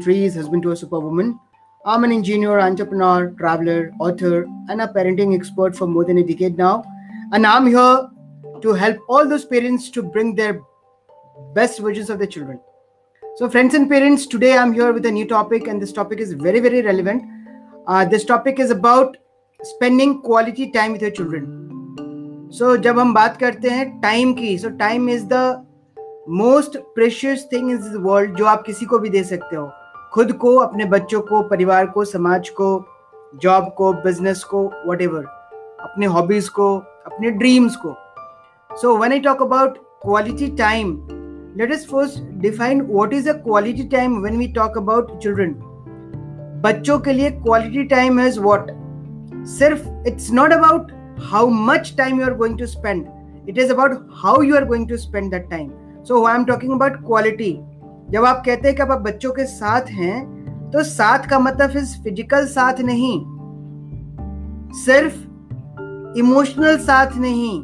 Trees, husband to a superwoman. I'm an engineer, entrepreneur, traveler, author, and a parenting expert for more than a decade now. And I'm here to help all those parents to bring their best versions of their children. So, friends and parents, today I'm here with a new topic, and this topic is very, very relevant. Uh, this topic is about spending quality time with your children. So, जब हम बात करते हैं time की सो time is the most precious thing in this world जो आप किसी को भी दे सकते हो खुद को, अपने बच्चों को, परिवार को, समाज को जॉब को बिज़नेस को वट अपने हॉबीज को, अपने ड्रीम्स को। So when I talk about quality time let is first define what is a quality time when we talk about children बच्चों के लिए क्वालिटी टाइम इज़ वॉट सिर्फ़ it's not about how much time you are going to spend it is about how you are going to spend that time so I am talking about quality जब आप कहते हैं कि आप बच्चों के साथ हैं तो साथ का मतलब इस फ़िज़िकल साथ नहीं। सिर्फ़ इमोशनल साथ नहीं।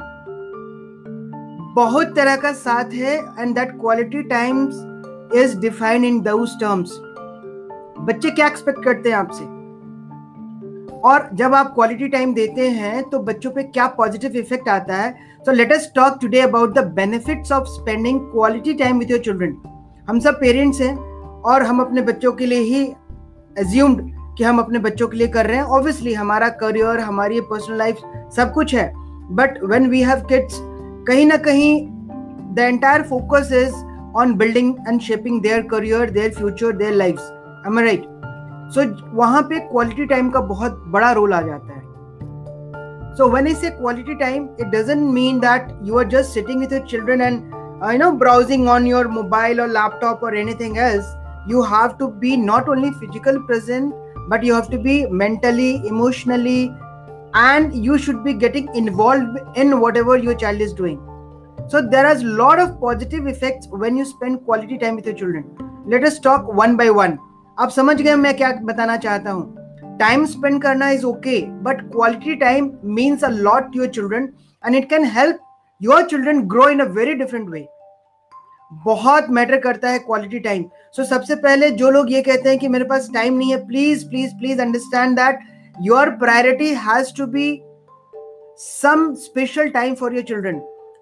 बहुत तरह का साथ है and that quality times is defined in those terms बच्चे क्या एक्सपेक्ट करते हैं आपसे? और जब आप क्वालिटी टाइम देते हैं तो बच्चों पे क्या पॉजिटिव इफ़ेक्ट आता है? So let us talk today about the benefits of spending quality time with your children हम सब पेरेंट्स हैं और हम अपने बच्चों के लिए ही एज्यूम्ड कि हम अपने बच्चों के लिए कर रहे हैं। ऑब्वियसली हमारा करियर हमारी पर्सनल लाइफ सब कुछ है। But when we have kids कहीं ना कहीं the entire focus is on building and shaping their career their future their life am right so वहाँ पे क्वालिटी टाइम का बहुत बड़ा रोल आ जाता है। So when I say quality time it doesn't mean that you are just sitting with your children and uh, you know browsing on your mobile or laptop or anything else you have to be not only physical present but you have to be mentally emotionally and you should be getting involved in whatever your child is doing so there is a lot of positive effects when you spend quality time with your children let us talk one by one आप समझ गए मैं क्या बताना चाहता हूँ time spend करना is okay but quality time means a lot to your children and it can help your children grow in a very different way बहुत मैटर करता है क्वालिटी टाइम सो सबसे पहले जो लोग ये कहते हैं कि मेरे पास टाइम नहीं है please please please understand that your priority has to be some special time for your children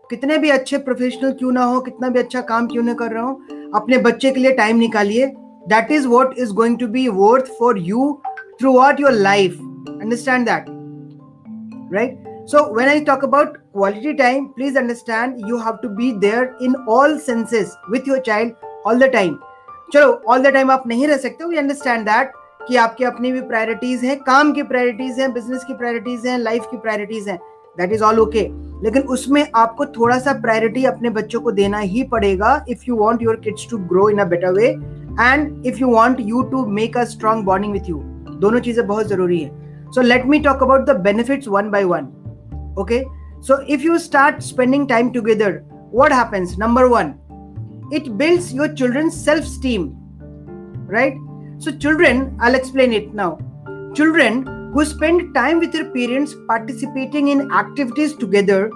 कितने भी अच्छे प्रोफेशनल क्यों ना हो, कितना भी अच्छा काम क्यों ना कर रहा हो, अपने बच्चे के लिए टाइम निकालिए. That is what is going to be worth for you throughout your life understand that right So when I talk about quality time, please understand you have to be there in all senses with your child all the time. चलो all the time आप नहीं रह सकते we understand that कि आपके अपनी भी priorities हैं काम की प्रायोरिटीज हैं बिज़नेस की प्रायोरिटीज हैं लाइफ की प्रायोरिटीज हैं. दैट इज़ ऑल ओके लेकिन उसमें आपको थोड़ा सा प्रायोरिटी अपने बच्चों को देना ही पड़ेगा if you want your kids to grow in a better way and if you want you to make a strong bonding with you दोनों चीज़ें बहुत ज़रूरी है. So let me talk about the benefits one by one okay so if you start spending time together what happens number one it builds your children's self-esteem right so children i'll explain it now children who spend time with their parents participating in activities together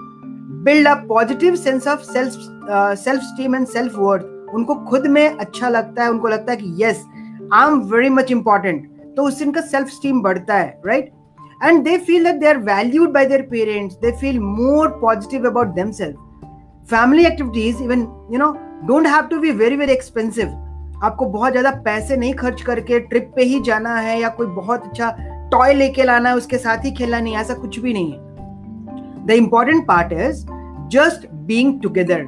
build a positive sense of self uh, self esteem and self worth उनको खुद में अच्छा लगता है उनको लगता है कि yes I am very much important तो उससे इनका सेल्फ स्टीम बढ़ता है right and they feel that they are valued by their parents. They feel more positive about themselves. Family activities, even, you know, don't have to be very very expensive. आपको बहुत ज़्यादा पैसे नहीं खर्च करके trip पे ही जाना है या कोई बहुत अच्छा टॉय लेके लाना है, उसके साथ ही खेलना नहीं, ऐसा कुछ भी नहीं है। The important part is just being together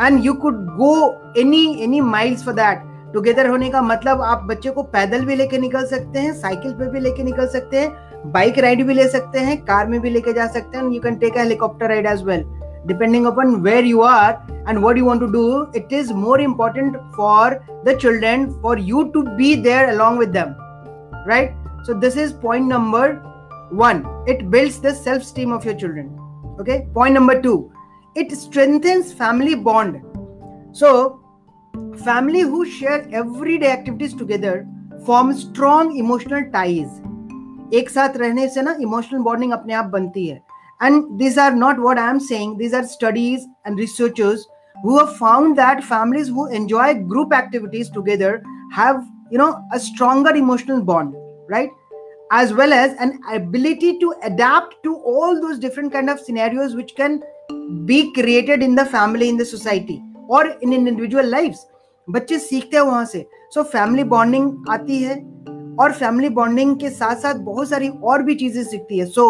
and you could go any any miles for that together होने का मतलब आप बच्चे को पैदल भी लेके निकल सकते हैं साइकिल पे भी लेके निकल सकते हैं बाइक राइड भी ले सकते हैं, कार में भी लेके जा सकते हैं you can take helicopter ride as well depending upon where you are and what you want to do it is more important for the children for you to be there along with them right so this is point number one it builds the self esteem of your children okay? Point number 2 it strengthens family bond. So, family who share everyday activities together form strong emotional ties. एक साथ रहने से ना emotional bonding अपने आप बनती है and this are not what I am saying this are studies and researchers who have found that families who enjoy group activities together have you know a stronger emotional bond right as well as an ability to adapt to all those different kind of scenarios which can be created in the family in the society or in individual lives बच्चे सीखते हैं वहाँ से so family bonding आती है और family bonding के साथ साथ बहुत सारी और भी चीज़ें सीखती है। So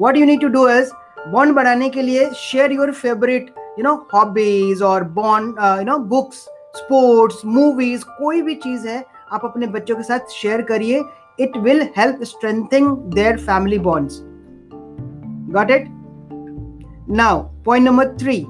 what you need to do is bond बढ़ाने के लिए share your favourite you know hobbies और bond you know books sports movies कोई भी चीज़ है, आप अपने बच्चों के साथ शेयर करिए। It will help strengthen their family bonds got it? Now, point number 3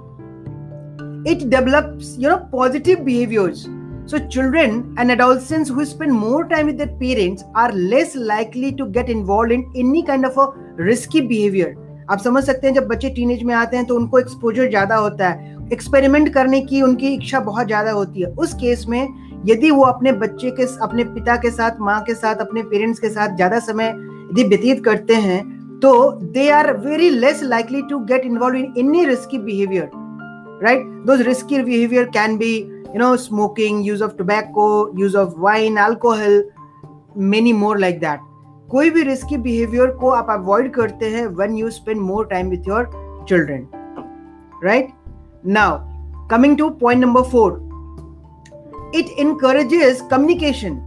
it develops, you know, positive behaviors so children and adolescents who spend more time with their parents are less likely to get involved in any kind of a risky behavior. आप समझ सकते हैं, जब बच्चे teenage में आते हैं तो उनको एक्सपोजर ज़्यादा होता है। एक्सपेरिमेंट करने की उनकी इच्छा बहुत ज़्यादा होती है। उस केस में यदि वो अपने बच्चे के अपने पिता के साथ, माँ के साथ, अपने पेरेंट्स के साथ ज़्यादा समय यदि व्यतीत करते हैं तो they are very less likely to get involve in any risky behaviour right those risky behaviour can be you know smoking use of tobacco use of wine alcohol many more like that कोई भी risky behaviour को आप avoid करते हैं when you spend more time with your children right now coming to point number four it encourages communication.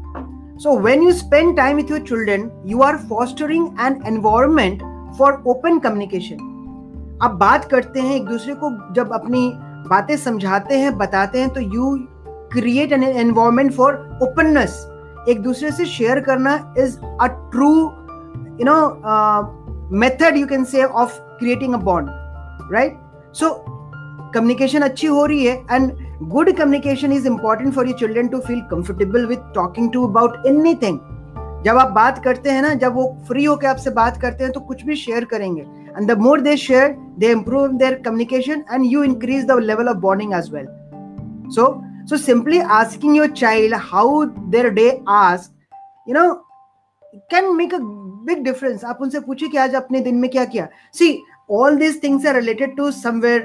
So, when you spend time with your children, you are fostering an environment for open communication. आप बात करते हैं एक दूसरे को जब अपनी बातें समझाते हैं, बताते हैं तो you create an environment for openness एक दूसरे से शेयर करना is a true you know method you can say of creating a bond right so communication अच्छी हो रही है and good communication is important for your children to feel comfortable with talking to about anything. जब आप बात करते हैं ना, जब वो फ्री होकर आपसे बात करते हैं तो कुछ भी शेयर करेंगे। And the more they share they improve there communication and you increase the level of bonding as well so so simply asking your child how their day asked you know can make a big difference आप उनसे पूछिए कि आज अपने दिन में क्या किया see all these things are related to somewhere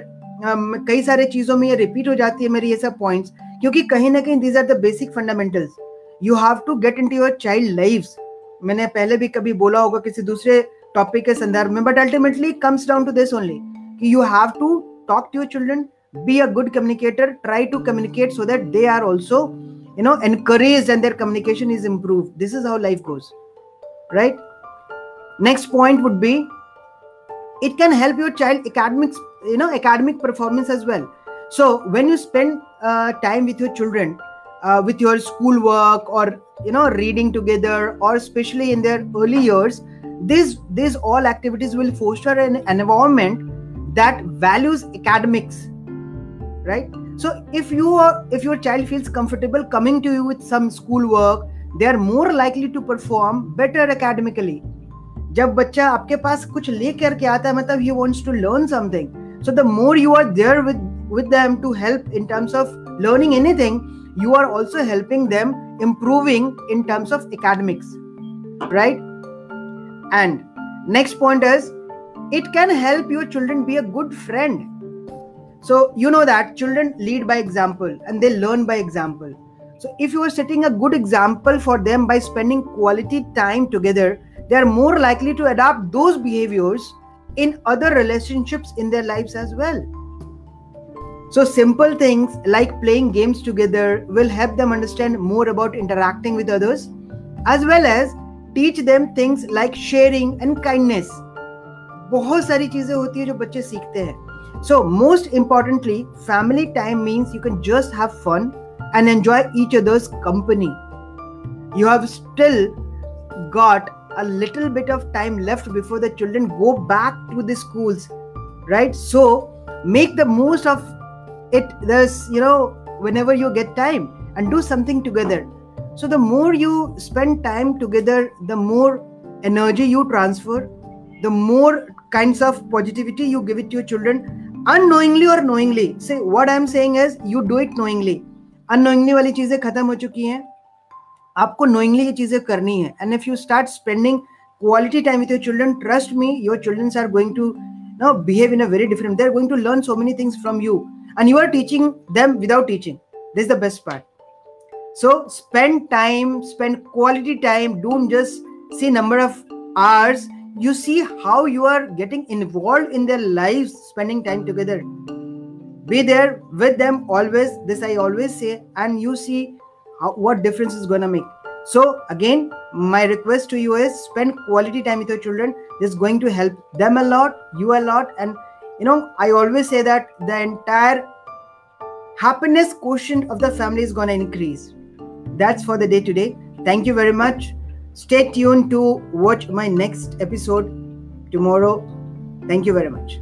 कई सारे चीजों में ये रिपीट हो जाती है मेरी ये सब पॉइंट्स क्योंकि कहीं ना कहीं these are the basic fundamentals you have to get in to your child life मैंने पहले भी कभी बोला होगा किसी दूसरे topic is environment but ultimately comes down to this only you have to talk to your children be a good communicator try to communicate so that they are also you know encouraged and their communication is improved. This is how life goes right? Next point would be it can help your child academics you know academic performance as well. So when you spend uh, time with your children uh, with your schoolwork or you know reading together or especially in their early years these these all activities will foster an, an environment that values academics right so if you are if your child feels comfortable coming to you with some schoolwork they are more likely to perform better academically जब बच्चा आपके पास कुछ लेकर के आता है मतलब ही wants to learn something so the more you are there with with them to help in terms of learning anything you are also helping them improving in terms of academics right? And next point is it can help your children be a good friend. So you know that children lead by example and they learn by example. So if you are setting a good example for them by spending quality time together they are more likely to adopt those behaviors in other relationships in their lives as well. So, simple things like playing games together will help them understand more about interacting with others, as well as teach them things like sharing and kindness. बहुत सारी चीजें होती है जो बच्चे सीखते हैं so most importantly family time means you can just have fun and enjoy each others company you have still got a little bit of time left before the children go back to the schools right so make the most of it this you know whenever you get time and do something together so the more you spend time together the more energy you transfer the more kinds of positivity you give it to your children unknowingly or knowingly say what i'm saying is you do it knowingly unknowingly वाली चीजें खत्म हो चुकी हैं आपको knowingly ये चीजें करनी है and if you start spending quality time with your children trust me your children are going to now behave in a very different they're going to learn so many things from you and you are teaching them without teaching. This is the best part. So spend time spend quality time. Don't just see number of hours. You see how you are getting involved in their lives spending time together. Be there with them always. This i always say. And you see how, what difference is going to make. So again my request to you is spend quality time with your children. This is going to help them a lot you a lot and you know i always say that the entire happiness quotient of the family is going to increase. That's for the day today. Thank you very much. Stay tuned to watch my next episode tomorrow. Thank you very much